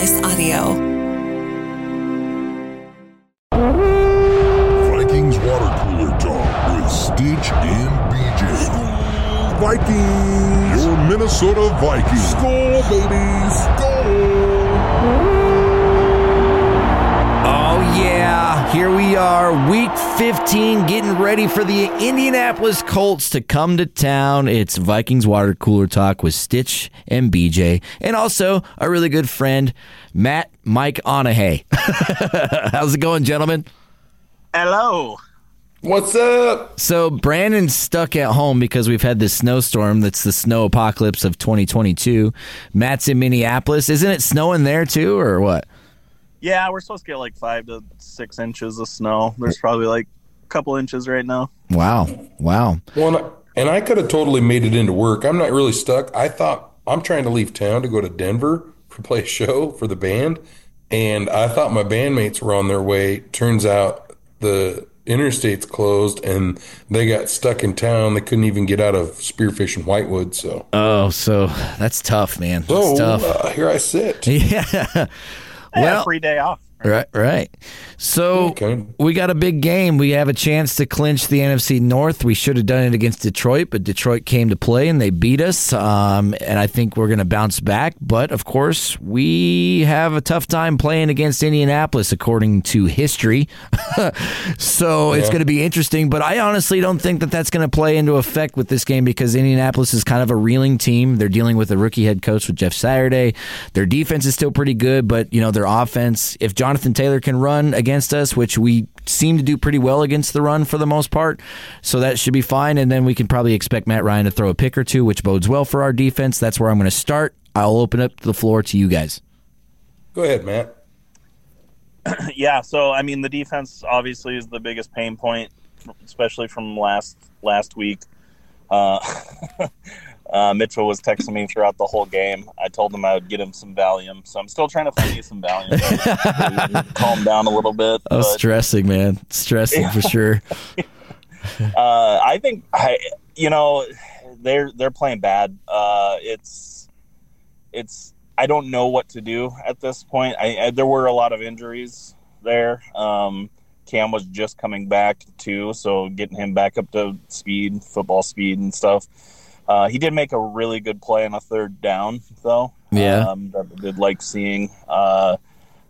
Slice Audio. Vikings water cooler talk with Stitch and BJ. Vikings, your Minnesota Vikings. Skol, baby, skol. Here we are, week 15, getting ready for the Indianapolis Colts to come to town. It's Vikings Water Cooler Talk with Stitch and BJ, and also a really good friend, Matt Mike Onahay. How's it going, gentlemen? Hello. What's up? So, Brandon's stuck at home because we've had this snowstorm that's the snow apocalypse of 2022. Matt's in Minneapolis. Isn't it snowing there too, or what? Yeah, we're supposed to get like five to six inches of snow. There's probably like a couple inches right now. Wow. Wow. Well, and I, and I could have totally made it into work. I'm not really stuck. I thought I'm trying to leave town to go to Denver to play a show for the band, and I thought my bandmates were on their way. Turns out the interstate's closed and they got stuck in town. They couldn't even get out of Spearfish and Whitewood. So, Oh, so that's tough, man. That's so tough. uh, here I sit. Yeah. Well, free day off. Right, right. So Okay. we got a big game. We have a chance to clinch the NFC North. We should have done it against Detroit, but Detroit came to play and they beat us. Um, and I think we're going to bounce back. But of course, we have a tough time playing against Indianapolis, according to history. so it's going to be interesting. But I honestly don't think that that's going to play into effect with this game because Indianapolis is kind of a reeling team. They're dealing with a rookie head coach with Jeff Saturday. Their defense is still pretty good, but you know their offense. If Jonathan Taylor can run against us, which we seem to do pretty well against the run for the most part, so that should be fine. And then we can probably expect Matt Ryan to throw a pick or two, which bodes well for our defense. That's where I'm going to start. I'll open up the floor to you guys. Go ahead, Matt. Yeah, so I mean the defense obviously is the biggest pain point, especially from last last week. Uh, uh, Mitchell was texting me throughout the whole game. I told him I would get him some Valium, so I'm still trying to find you some Valium. Calm down a little bit. Oh, but- stressing, man, stressing for sure. Uh, I think I, you know, they're they're playing bad. Uh, it's it's I don't know what to do at this point. I, I there were a lot of injuries there. Um, Cam was just coming back too, so getting him back up to speed, football speed and stuff. Uh, he did make a really good play on a third down, though. Yeah. um, that I did like seeing. Uh,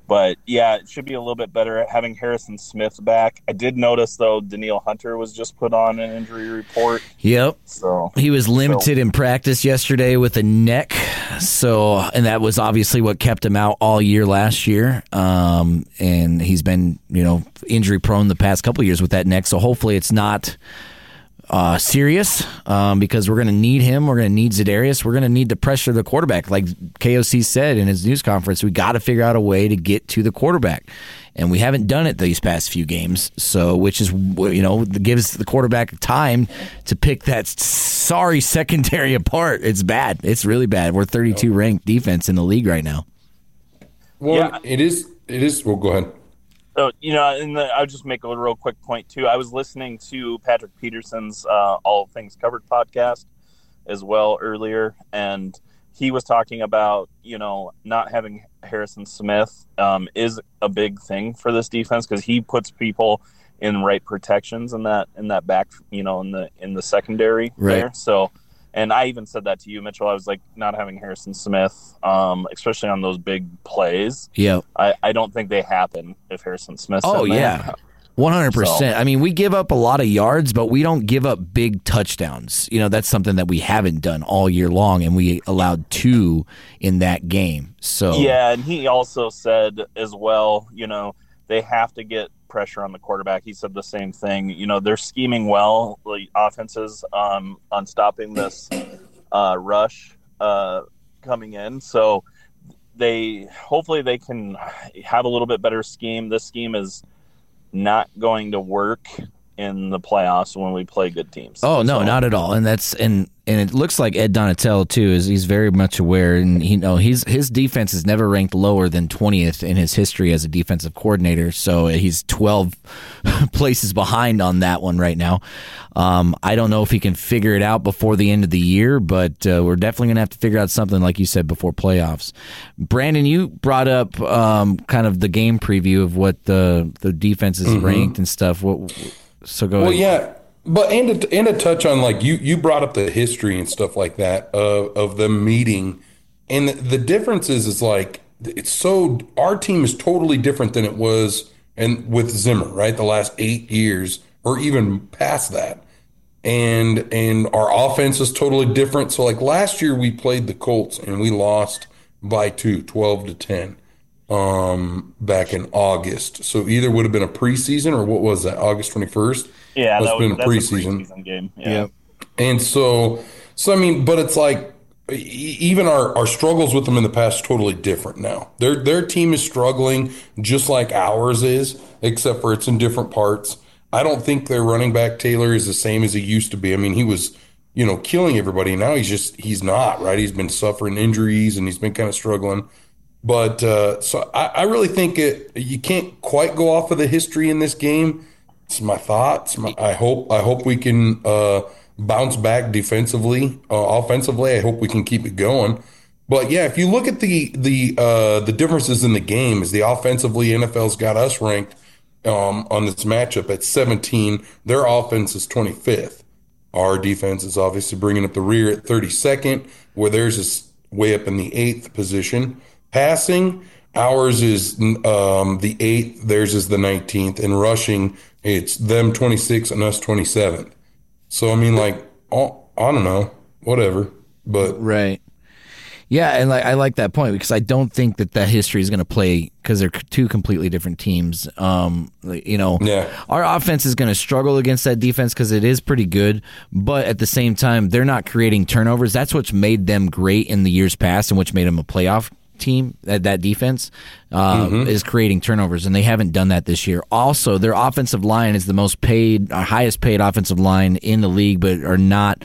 but yeah, it should be a little bit better having Harrison Smith back. I did notice though, Danielle Hunter was just put on an injury report, Yep. so He was limited in practice yesterday with a neck, so and that was obviously what kept him out all year last year. Um, and he's been, you know, injury prone the past couple of years with that neck. So hopefully it's not uh, serious um, because we're going to need him. We're going to need Zadarius. We're going to need to pressure the quarterback. Like KOC said in his news conference, we got to figure out a way to get to the quarterback. And we haven't done it these past few games. So, which is, you know, gives the quarterback time to pick that sorry secondary apart. It's bad. It's really bad. We're 32 ranked defense in the league right now. Well, Yeah. it is. It is. Well, go ahead. So you know, and the, I'll just make a real quick point too. I was listening to Patrick Peterson's uh, All Things Covered podcast as well earlier, and he was talking about you know not having Harrison Smith um, is a big thing for this defense because he puts people in right protections in that in that back you know in the in the secondary Right. there. So. And I even said that to you, Mitchell. I was like, not having Harrison Smith, um, especially on those big plays, Yeah. I, I don't think they happen if Harrison Smith. Oh, yeah. One hundred percent. I mean, we give up a lot of yards, but we don't give up big touchdowns. You know, that's something that we haven't done all year long, and we allowed two in that game. So Yeah, and he also said as well, you know, they have to get pressure on the quarterback. He said the same thing. You know, they're scheming well, the offenses, um, on stopping this uh, rush uh, coming in. So they hopefully they can have a little bit better scheme. This scheme is not going to work in the playoffs when we play good teams. Oh no, So- not at all. And that's and and it looks like Ed Donatello too is he's very much aware and he know he's his defense is never ranked lower than 20th in his history as a defensive coordinator. So he's 12 places behind on that one right now. Um, I don't know if he can figure it out before the end of the year, but uh, we're definitely going to have to figure out something like you said before playoffs. Brandon, you brought up um, kind of the game preview of what the the defense is ranked and stuff. What so go ahead. Well, ahead. yeah, but and a, and a touch on like you you brought up the history and stuff like that of of them meeting, and the, the difference is is like it's so our team is totally different than it was and with Zimmer right the last eight years or even past that, and and our offense is totally different. So like last year we played the Colts and we lost by two, 12 to ten um back in August. So either would have been a preseason or what was that? August 21st? Yeah, Must that have been was, a that's preseason. a preseason game. Yeah. And so so I mean, but it's like e- even our, our struggles with them in the past totally different now. Their their team is struggling just like ours is, except for it's in different parts. I don't think their running back Taylor is the same as he used to be. I mean, he was, you know, killing everybody. Now he's just he's not, right? He's been suffering injuries and he's been kind of struggling. But uh, so I, I really think it you can't quite go off of the history in this game. It's my thoughts. My, I hope I hope we can uh, bounce back defensively, uh, offensively. I hope we can keep it going. But yeah, if you look at the the uh, the differences in the game, is the offensively NFL's got us ranked um, on this matchup at 17. Their offense is 25th. Our defense is obviously bringing up the rear at 32nd, where theirs is way up in the eighth position. Passing, ours is um, the eighth, theirs is the 19th. And rushing, it's them 26 and us 27th. So, I mean, like, oh, I don't know, whatever. But Right. Yeah, and like I like that point because I don't think that that history is going to play because they're two completely different teams. Um, you know, Yeah. our offense is going to struggle against that defense because it is pretty good, but at the same time, they're not creating turnovers. That's what's made them great in the years past, and which made them a playoff team. That that defense uh, is creating turnovers, and they haven't done that this year. Also, their offensive line is the most paid, uh, highest paid offensive line in the league, but are not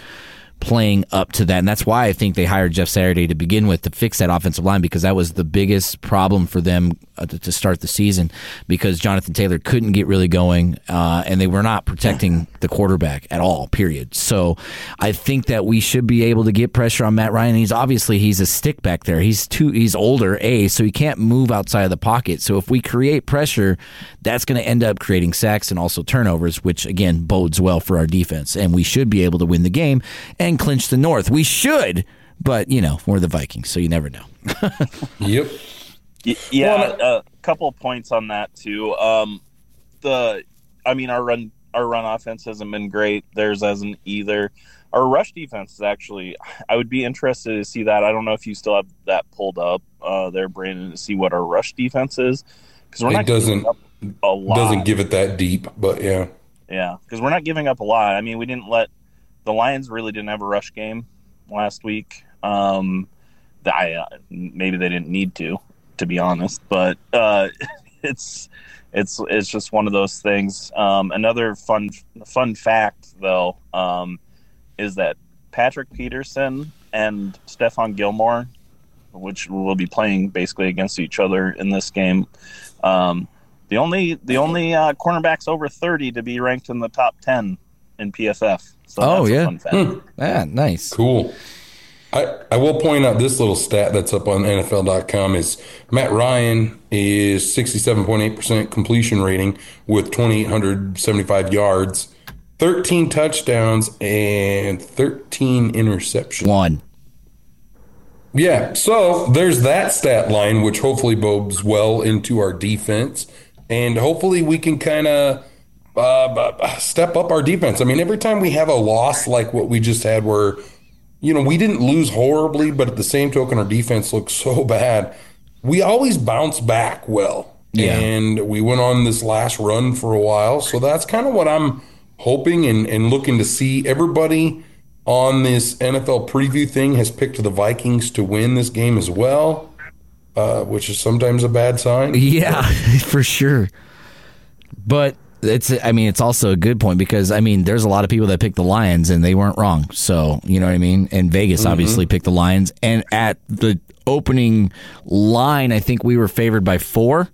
playing up to that. And that's why I think they hired Jeff Saturday to begin with to fix that offensive line because that was the biggest problem for them uh, to, start the season because Jonathan Taylor couldn't get really going uh, and they were not protecting the quarterback at all, period. So I think that we should be able to get pressure on Matt Ryan. He's obviously he's a stick back there. He's too he's older, A, so he can't move outside of the pocket. So if we create pressure, that's going to end up creating sacks and also turnovers, which again bodes well for our defense. And we should be able to win the game and clinch the North. We should, but you know, we're the Vikings, so you never know. yep. Yeah, Well, a couple of points on that too. Um, the, I mean, our run our run offense hasn't been great. Theirs hasn't either. Our rush defense is actually. I would be interested to see that. I don't know if you still have that pulled up uh, there, Brandon, to see what our rush defense is because we're not giving doesn't- up a lot. Doesn't give it that deep, but yeah. Yeah, because we're not giving up a lot. I mean, we didn't let the Lions really didn't have a rush game last week. Um, I, uh, maybe they didn't need to, to be honest. But uh, it's it's it's just one of those things. Um, another fun fun fact though um, is that Patrick Peterson and Stephon Gilmore, which will be playing basically against each other in this game. Um, the only the only uh, cornerbacks over thirty to be ranked in the top ten in PFF. So Oh, that's a yeah. fun fact. Ah, nice. Cool. I, I will point out this little stat that's up on NFL.com is Matt Ryan is 67.8% completion rating with 2,875 yards, 13 touchdowns, and 13 interceptions. One. Yeah, so there's that stat line, which hopefully bodes well into our defense, and hopefully we can kind of uh, step up our defense. I mean, every time we have a loss like what we just had, where you know we didn't lose horribly, but at the same token, our defense looks so bad. We always bounce back well, Yeah. and we went on this last run for a while. So that's kind of what I'm hoping and, and looking to see. Everybody on this NFL preview thing has picked the Vikings to win this game as well, uh, which is sometimes a bad sign. Yeah, for sure. But it's I mean it's also a good point because I mean there's a lot of people that picked the Lions and they weren't wrong. So you know what I mean. And Vegas Mm-hmm. obviously picked the Lions, and at the opening line, I think we were favored by four.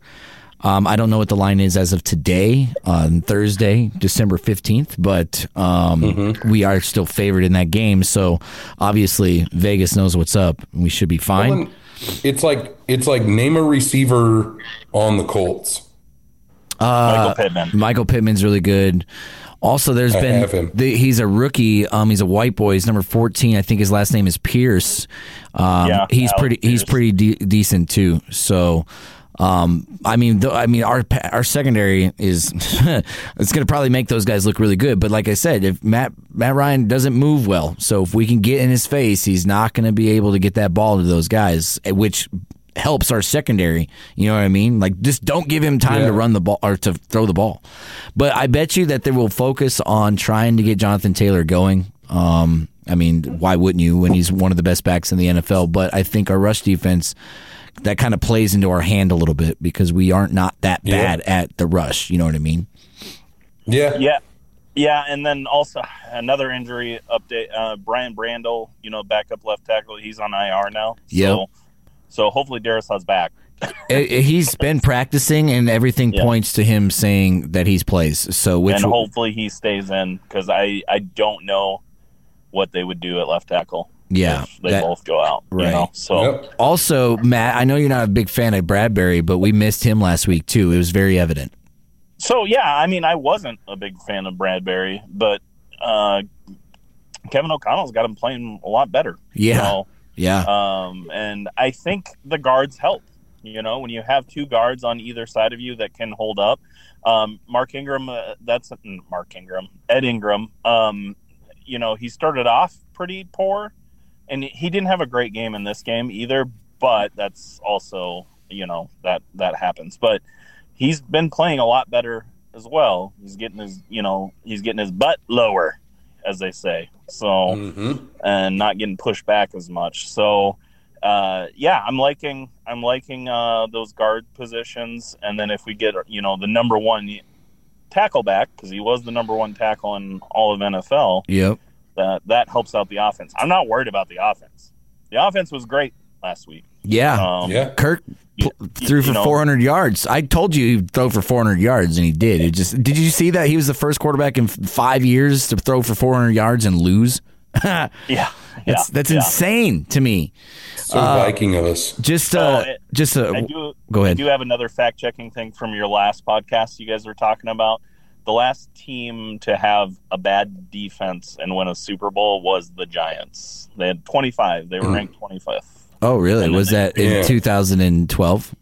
Um, I don't know what the line is as of today on Thursday, December 15th, but um, Mm-hmm. we are still favored in that game. So obviously, Vegas knows what's up. We should be fine. Well, It's like it's like name a receiver on the Colts. Michael Pittman. Michael Pittman's really good. Also, there's I been have him. the, he's a rookie. Um, he's a white boy. He's number fourteen. I think his last name is Pierce. Um, Yeah, he's Alec pretty. He's pretty de- decent too. So, um, I mean, th- I mean, our our secondary is it's going to probably make those guys look really good. But like I said, if Matt Matt Ryan doesn't move well, so if we can get in his face, he's not going to be able to get that ball to those guys, eh, which helps our secondary. You know what I mean? Like, just don't give him time Yeah. to run the ball or to throw the ball. But I bet you that they will focus on trying to get Jonathan Taylor going. Um, I mean, why wouldn't you when he's one of the best backs in the NFL? But I think our rush defense that kind of plays into our hand a little bit because we aren't not that Yeah. bad at the rush. You know what I mean? Yeah, Yeah. Yeah, and then also another injury update. Uh, Brian Brandel, you know, backup left tackle, he's on IR now. Yep. So, so hopefully Darrisaw's back. He's been practicing, and everything Yeah. points to him saying that he's plays. So which and hopefully he stays in because I, I don't know what they would do at left tackle. Yeah, they that- both go out. right. You know? So Yep. also Matt, I know you're not a big fan of Bradbury, but we missed him last week too. It was very evident. So yeah, I mean, I wasn't a big fan of Bradbury, but uh, Kevin O'Connell's got him playing a lot better. you Yeah. know? Yeah, Um, and I think the guards help. You know, when you have two guards on either side of you that can hold up. Um, Mark Ingram, uh, that's mm, Mark Ingram, Ed Ingram. Um, you know, he started off pretty poor, and he didn't have a great game in this game either. But that's also, you know, that that happens. But he's been playing a lot better as well. He's getting his, you know, he's getting his butt lower, as they say. So hmm and not getting pushed back as much. So, uh, yeah, I'm liking I'm liking uh, those guard positions, and then if we get you know the number one tackle back because he was the number one tackle in all of NFL, yep. That that helps out the offense. I'm not worried about the offense. The offense was great last week. Yeah. Um, Yeah. Kirk you- threw for know- 400 yards. I told you he'd throw for 400 yards, and he did. It just did you see that he was the first quarterback in five years to throw for 400 yards and lose? Yeah, yeah, that's yeah. insane to me. So Uh, Viking of us. Just So uh, it- just I uh, do. go ahead. I do have another fact checking thing from your last podcast you guys were talking about. The last team to have a bad defense and win a Super Bowl was the Giants. They had 25. They were Hmm. ranked 25th. Oh, really? Was they- that in 2012?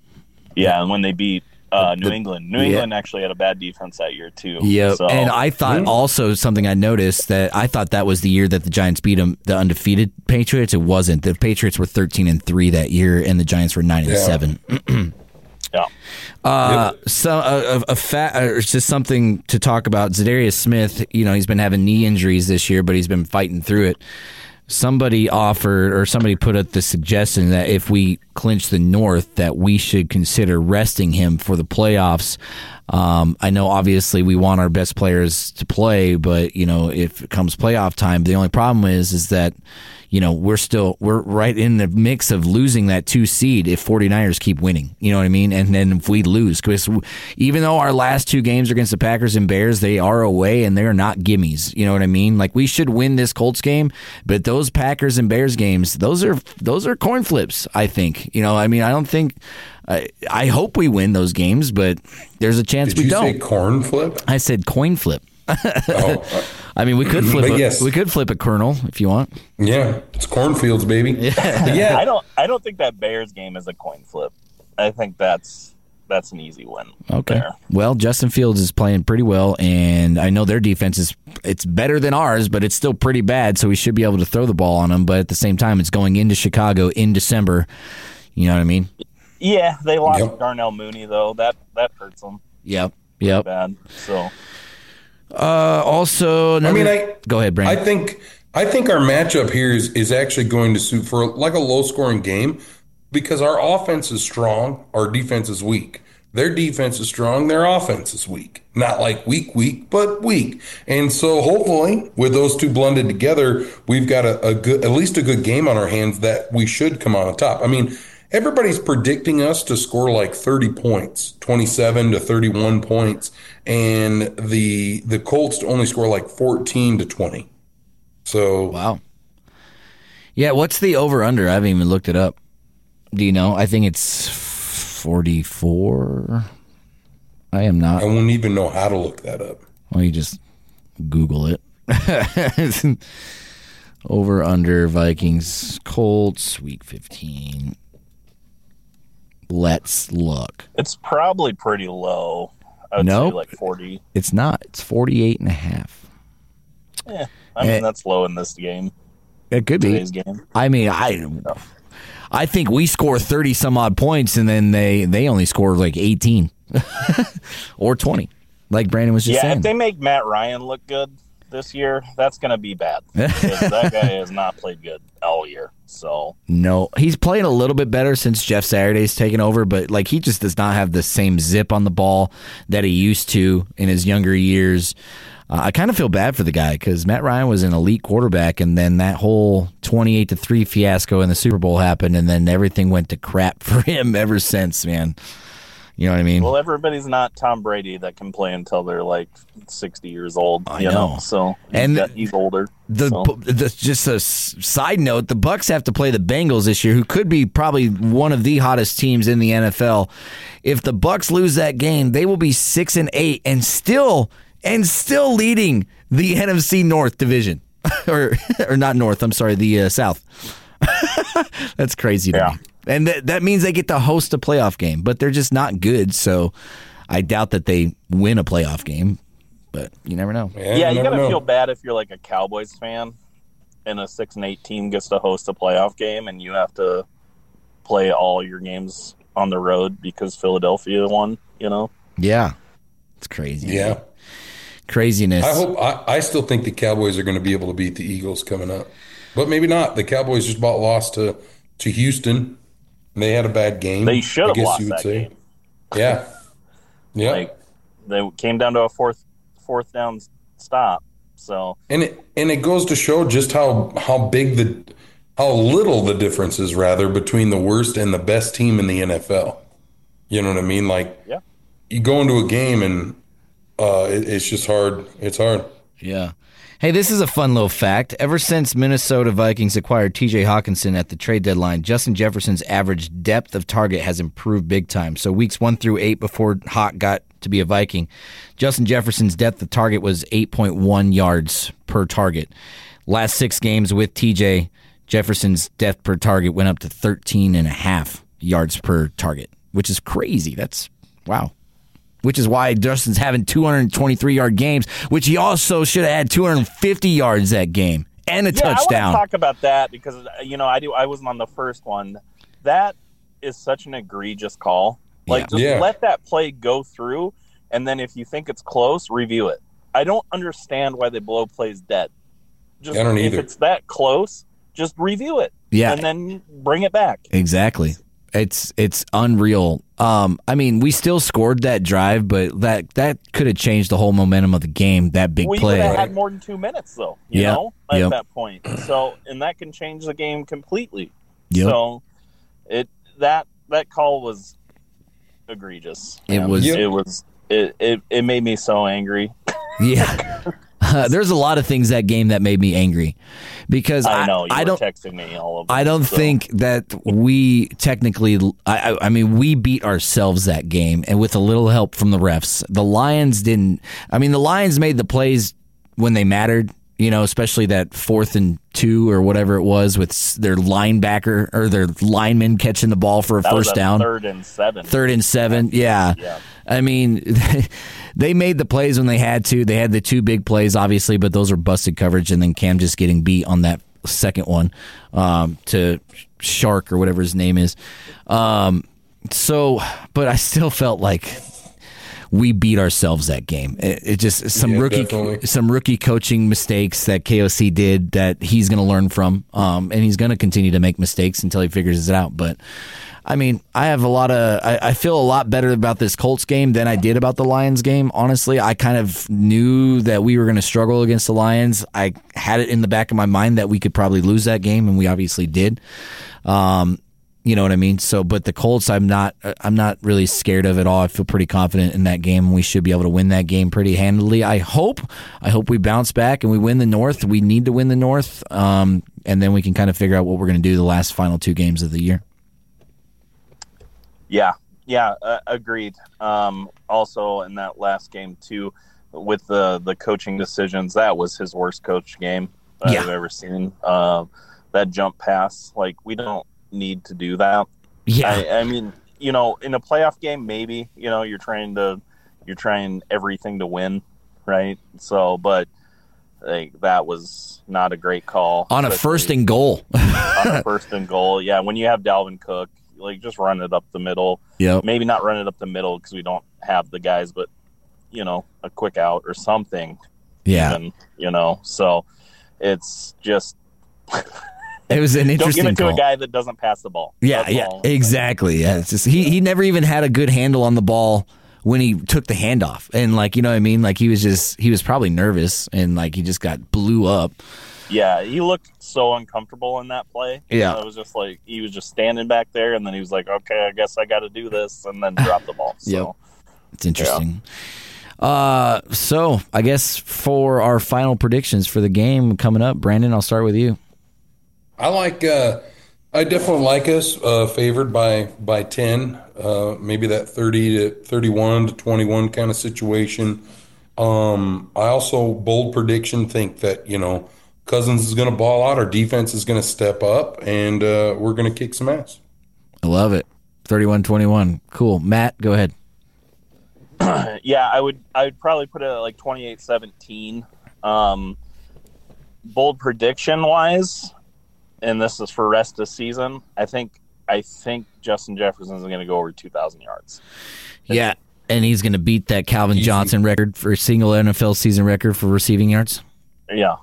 Yeah, and when they beat uh, New The- England, New yeah. England actually had a bad defense that year too. Yeah, So, and I thought also something I noticed that I thought that was the year that the Giants beat them, the undefeated Patriots. It wasn't. The Patriots were thirteen and three that year, and the Giants were nine and Yeah. seven. yeah. Uh, so a, a, a fa- uh, it's just something to talk about. Zadarius Smith, you know, he's been having knee injuries this year, but he's been fighting through it. Somebody offered, or somebody put up the suggestion that if we clinch the North, that we should consider resting him for the playoffs. Um, I know, obviously, we want our best players to play, but you know, if it comes playoff time, the only problem is, is that you know, we're still we're right in the mix of losing that two seed if 49ers keep winning. You know what I mean? And then if we lose, because even though our last two games are against the Packers and Bears, they are away and they're not gimmies. You know what I mean? Like we should win this Colts game, but those Packers and Bears games, those are those are coin flips. I think. You know, I mean, I don't think. I, I hope we win those games, but there's a chance Did we you don't. say corn flip? I said coin flip. Oh, uh, I mean, we could flip. A, yes. We could flip a kernel if you want. yeah. It's cornfields, baby. Yeah. yeah. I don't. I don't think that Bears game is a coin flip. I think that's that's an easy win. Okay. there. Well, Justin Fields is playing pretty well, and I know their defense is it's better than ours, but it's still pretty bad. So we should be able to throw the ball on them. But at the same time, it's going into Chicago in December. You know what I mean? Yeah, they lost Yep. Darnell Mooney though. That that hurts them Yep. Yep. bad. So Uh, also, I mean, I go ahead, Brandon. I think I think our matchup here is is actually going to suit for like a low scoring game because our offense is strong, our defense is weak. Their defense is strong. Their offense is weak. Not like weak, weak, but weak. And so hopefully, with those two blended together, we've got a, a good, at least a good game on our hands that we should come out on top. I mean, everybody's predicting us to score like 30 points, 27 to 31 points, and the the Colts to only score like 14 to 20. So Wow. Yeah, what's the over under? I haven't even looked it up. Do you know? I think it's 44. I am not. I wouldn't even know how to look that up. Well, you just Google it. over under Vikings Colts week 15. Let's look. It's probably pretty low. I would Nope. say like 40. It's not. It's 48 and a half. Yeah. I mean, Eh. that's low in this game, It could be. game. I mean, I I think we score 30 some odd points and then they they only score like 18 or 20. Like Brandon was just Yeah, saying. if they make Matt Ryan look good this year, that's going to be bad. that guy has not played good all year. So, no, he's playing a little bit better since Jeff Saturday's taken over, but like he just does not have the same zip on the ball that he used to in his younger years. Uh, I kind of feel bad for the guy because Matt Ryan was an elite quarterback, and then that whole twenty-eight to three fiasco in the Super Bowl happened, and then everything went to crap for him ever since. Man, you know what I mean? well, everybody's not Tom Brady that can play until they're like 60 years old. I you know. So, And- and he's, got- he's older. The, so. the just a side note: the Bucs have to play the Bengals this year, who could be probably one of the hottest teams in the NFL. If the Bucs lose that game, they will be six and eight, and still and still leading the NFC North division, or or not North. I'm sorry, the uh, South. That's crazy to Yeah. me. And that that means they get to host a playoff game, but they're just not good. So I doubt that they win a playoff game. But you never know. Yeah, yeah, you you never gotta know. feel bad if you're like a Cowboys fan and a six and eight team gets to host a playoff game and you have to play all your games on the road because Philadelphia won. You know, Yeah, it's crazy. Yeah. craziness. I hope I, I still think the Cowboys are going to be able to beat the Eagles coming up, but maybe not. The Cowboys just bought lost to to Houston. And they had a bad game. they should I have guess lost you would that say. game. Yeah, yeah. Like they came down to a fourth fourth down stop. So and it and it goes to show just how how big the how little the difference is rather between the worst and the best team in the NFL. You know what I mean? Like yeah, you go into a game and uh, it, it's just hard. It's hard. Yeah. Hey, this is a fun little fact. Ever since Minnesota Vikings acquired TJ Hockenson at the trade deadline, Justin Jefferson's average depth of target has improved big time. So, weeks one through eight before Hawk got to be a Viking, Justin Jefferson's depth of target was 8.1 yards per target. Last six games with TJ, Jefferson's depth per target went up to 13 and a half yards per target, which is crazy. That's wow which is why Justin's having 223 yard games, which he also should have had 250 yards that game and a yeah. I touchdown. want to talk about that because you know I do. I wasn't on the first one. That is such an egregious call. Like Yeah. just Yeah. let that play go through, and then if you think it's close, review it. I don't understand why they blow plays dead. Just I don't if either. it's that close, just review it. Yeah. and then bring it back. exactly. It's it's unreal. Um, I mean, we still scored that drive, but that that could have changed the whole momentum of the game. That big we play. would have had more than two minutes though. You Yeah. know, at Yep. that point. So, and that can change the game completely. Yep. So, it that that call was egregious. It was- Yep. It was. It, it it made me so angry. Yeah. Uh, there's a lot of things that game that made me angry because I, I know you I don't texting me all of. Them, I don't so. think that we technically. I I mean, we beat ourselves that game, and with a little help from the refs. The Lions didn't. I mean, the Lions made the plays when they mattered. You know, especially that fourth and two or whatever it was with their linebacker or their lineman catching the ball for a that first a down. third and seven. Third and seven, yeah. Yeah. I mean, they made the plays when they had to. They had the two big plays, obviously, but those were busted coverage, and then Cam just getting beat on that second one um, to Shark or whatever his name is. Um, so, but I still felt like we beat ourselves that game. It, it just some Yeah, rookie definitely. some rookie coaching mistakes that KOC did that he's going to learn from, um, and he's going to continue to make mistakes until he figures it out. But I mean, I have a lot of I, I feel a lot better about this Colts game than I did about the Lions game. Honestly, I kind of knew that we were going to struggle against the Lions. I had it in the back of my mind that we could probably lose that game, and we obviously did. Um, you know what I mean? So, but the Colts, I'm not, I'm not really scared of at all. I feel pretty confident in that game. We should be able to win that game pretty handily. I hope. I hope we bounce back and we win the North. We need to win the North, um, and then we can kind of figure out what we're going to do the last final two games of the year. Yeah, yeah, uh, agreed. Um, also, in that last game too, with the the coaching decisions, that was his worst coach game Yeah. I've ever seen. Uh, that jump pass, like we don't need to do that. Yeah, I, I mean, you know, in a playoff game, maybe you know you're trying to you're trying everything to win, right? So, but like that was not a great call on a first and goal. on a first and goal. Yeah, when you have Dalvin Cook, like just run it up the middle. Yeah, Maybe not run it up the middle because we don't have the guys, but you know, a quick out or something. Yeah, even, you know, so it's just it was an interesting. don't give it to a guy that doesn't pass the ball. Yeah, That's yeah, all. exactly. Yeah, it's just he he never even had a good handle on the ball when he took the handoff, and like you know what I mean. Like he was just he was probably nervous, and like he just got blew up. Yeah, he looked so uncomfortable in that play. Yeah. it was just like he was just standing back there, and then he was like, "Okay, I guess I got to do this," and then drop the ball. So, Yep. It's interesting. Uh, so I guess for our final predictions for the game coming up, Brandon, I'll start with you. I like. Uh, I definitely like us uh, favored by by ten. Uh, maybe that thirty to thirty-one to twenty-one kind of situation. Um, I also bold prediction think that you know Cousins is going to ball out. Our defense is going to step up, and uh, we're going to kick some ass. I love it. 31-21. Cool. Matt, go ahead. yeah, I would I would probably put it at like 28-17. Um, bold prediction wise, and this is for rest of season. I think I think Justin Jefferson is going to go over two thousand yards. Yeah, and he's going to beat that Calvin Johnson record for single NFL season record for receiving yards. Yeah,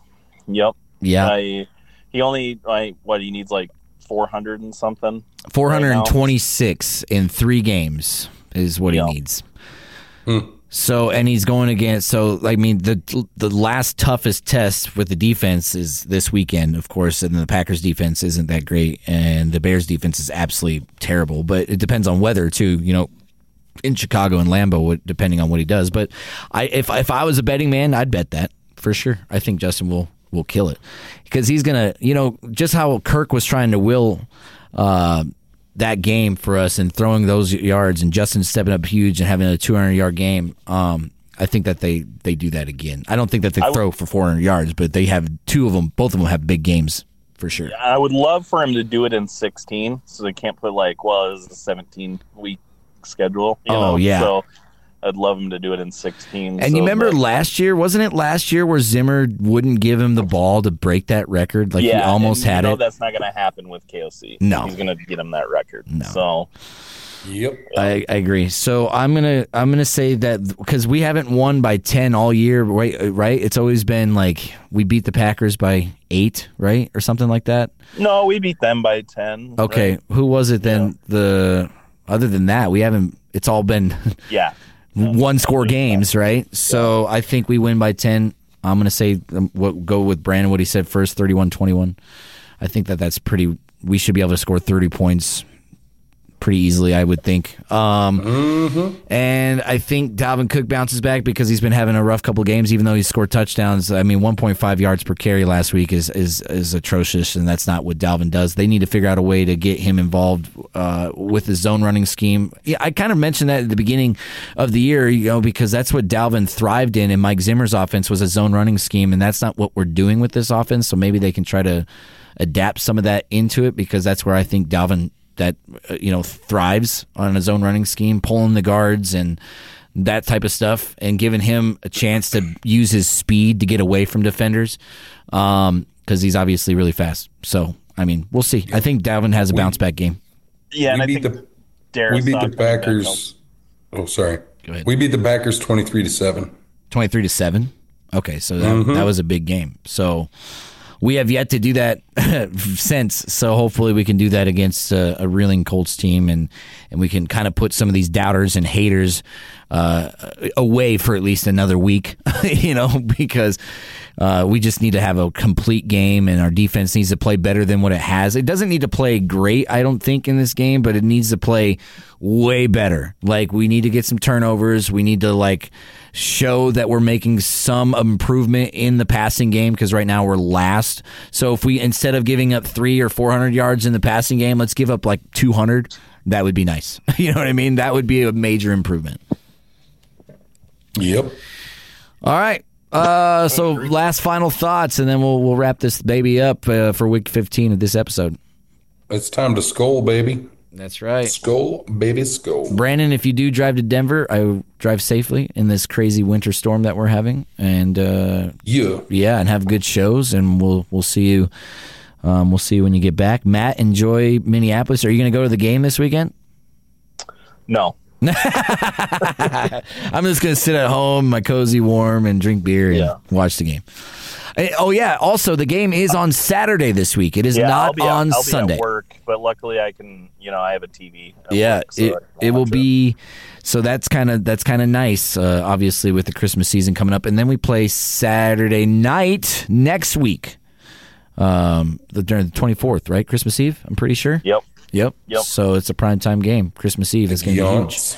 yep. Yeah, I, he only like what he needs like four hundred and something. 426 in three games is what Yeah. he needs. Hmm. So, and he's going against. So, I mean, the the last toughest test with the defense is this weekend, of course, and the Packers defense isn't that great, and the Bears defense is absolutely terrible. But it depends on weather too. You know, in Chicago and what- depending on what he does. But I, if if I was a betting man, I'd bet that for sure. I think Justin will will kill it because he's gonna, you know, just how Kirk was trying to will uh, that game for us and throwing those yards, and Justin stepping up huge and having a 200 yard game. Um, I think that they they do that again. I don't think that they I throw for 400 yards, but they have two of them. Both of them have big games for sure. I would love for him to do it in sixteen, so they can't put like well, it was a seventeen week schedule. You Oh, know? yeah. So I'd love him to do it in sixteen. And so you remember that- last year, wasn't it last year where Zimmer wouldn't give him the ball to break that record? Like yeah, he almost and you had know it. That's not going to happen with KOC. No. he's going to get him that record. No. So Yep. I, I agree. So I'm gonna I'm gonna say that because we haven't won by ten all year, right? Right? It's always been like we beat the Packers by eight, right, or something like that. no, we beat them by ten. Okay, right? who was it then? The other than that, we haven't. It's all been Yeah. One score games, right? So I think we win by 10. I'm going to say um, what go with Brandon what he said first 31-21. I think that that's pretty we should be able to score 30 points pretty easily, I would think. Um, And I think Dalvin Cook bounces back because he's been having a rough couple games, even though he scored touchdowns. I mean, 1.5 yards per carry last week is is is atrocious, and that's not what Dalvin does. They need to figure out a way to get him involved uh, with the zone running scheme. Yeah, I kind of mentioned that at the beginning of the year, you know, because that's what Dalvin thrived in, and Mike Zimmer's offense was a zone running scheme, and that's not what we're doing with this offense. So maybe they can try to adapt some of that into it because that's where I think Dalvin that uh, you know thrives on his own running scheme, pulling the guards and that type of stuff, and giving him a chance to use his speed to get away from defenders because he's obviously really fast. So I mean, we'll see. I think Dalvin has a bounce back game. Yeah, and we I beat think the Darius we beat the coming Packers. Oh, sorry. Go ahead. We beat the Packers 23 to 7. 23 to 7. Okay, so that, that was a big game. So we have yet to do that since. So hopefully we can do that against a, a reeling Colts team, and and we can kind of put some of these doubters and haters uh, away for at least another week. you know, because uh, we just need to have a complete game, and our defense needs to play better than what it has. It doesn't need to play great, I don't think, in this game, but it needs to play way better. Like we need to get some turnovers. We need to like show that we're making some improvement in the passing game because right now we're last. So if we instead of giving up three or four hundred yards in the passing game, let's give up like two hundred. That would be nice. you know what I mean? That would be a major improvement. Yep. All right. Uh, so last final thoughts, and then we'll we'll wrap this baby up uh, for week fifteen of this episode. It's time to skol, baby. That's right. Skol, baby, skol. Brandon, if you do drive to Denver, I drive safely in this crazy winter storm that we're having, and uh, Yeah. yeah, and have good shows, and we'll we'll see you. Um, we'll see you when you get back. Matt, enjoy Minneapolis. Are you going to go to the game this weekend? No. I'm just going to sit at home, my cozy warm, and drink beer and Yeah. watch the game. Eh, Oh yeah! Also, the game is on Saturday this week. It is Yeah, I'll not be on at, I'll Sunday. Be at work, but luckily I can. You know, I have a TV. yeah, work, so it, it will watch be. So that's kind of that's kind of nice. Uh, obviously, with the Christmas season coming up, and then we play Saturday night next week. Um, the during the twenty fourth, right? Christmas Eve. I'm pretty sure. Yep. Yep. Yep. So it's a prime time game. Christmas Eve is going to be huge.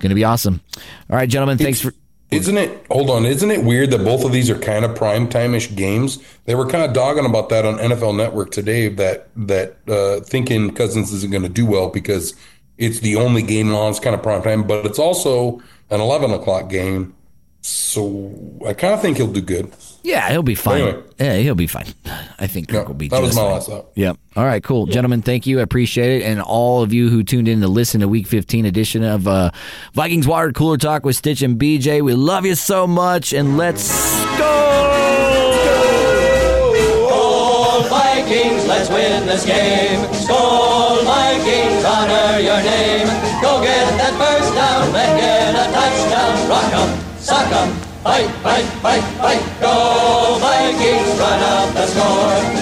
Going to be awesome. All right, gentlemen. Thanks for. Isn't it? Hold on. Isn't it weird that both of these are kind of prime time ish games? They were kind of dogging about that on NFL Network today. That that uh, thinking Cousins isn't going to do well because it's the only game on. It's kind of prime time, but it's also an eleven o'clock game. So I kind of think he'll do good. Yeah, he'll be fine. Anyway. Yeah, he'll be fine. I think Kirk Yeah, will be. that was my fine. last thought. Yep. All right, cool. Gentlemen, thank you. I appreciate it. And all of you who tuned in to listen to week 15 edition of uh, Vikings Water Cooler Talk with Stitch and BJ. We love you so much, and let's go! Skol Vikings, let's win this game. Skol Vikings, honor your name. Go get that first down, then get a touchdown. Rock 'em, sock 'em, fight, fight, fight, fight. Go Vikings, run up the score.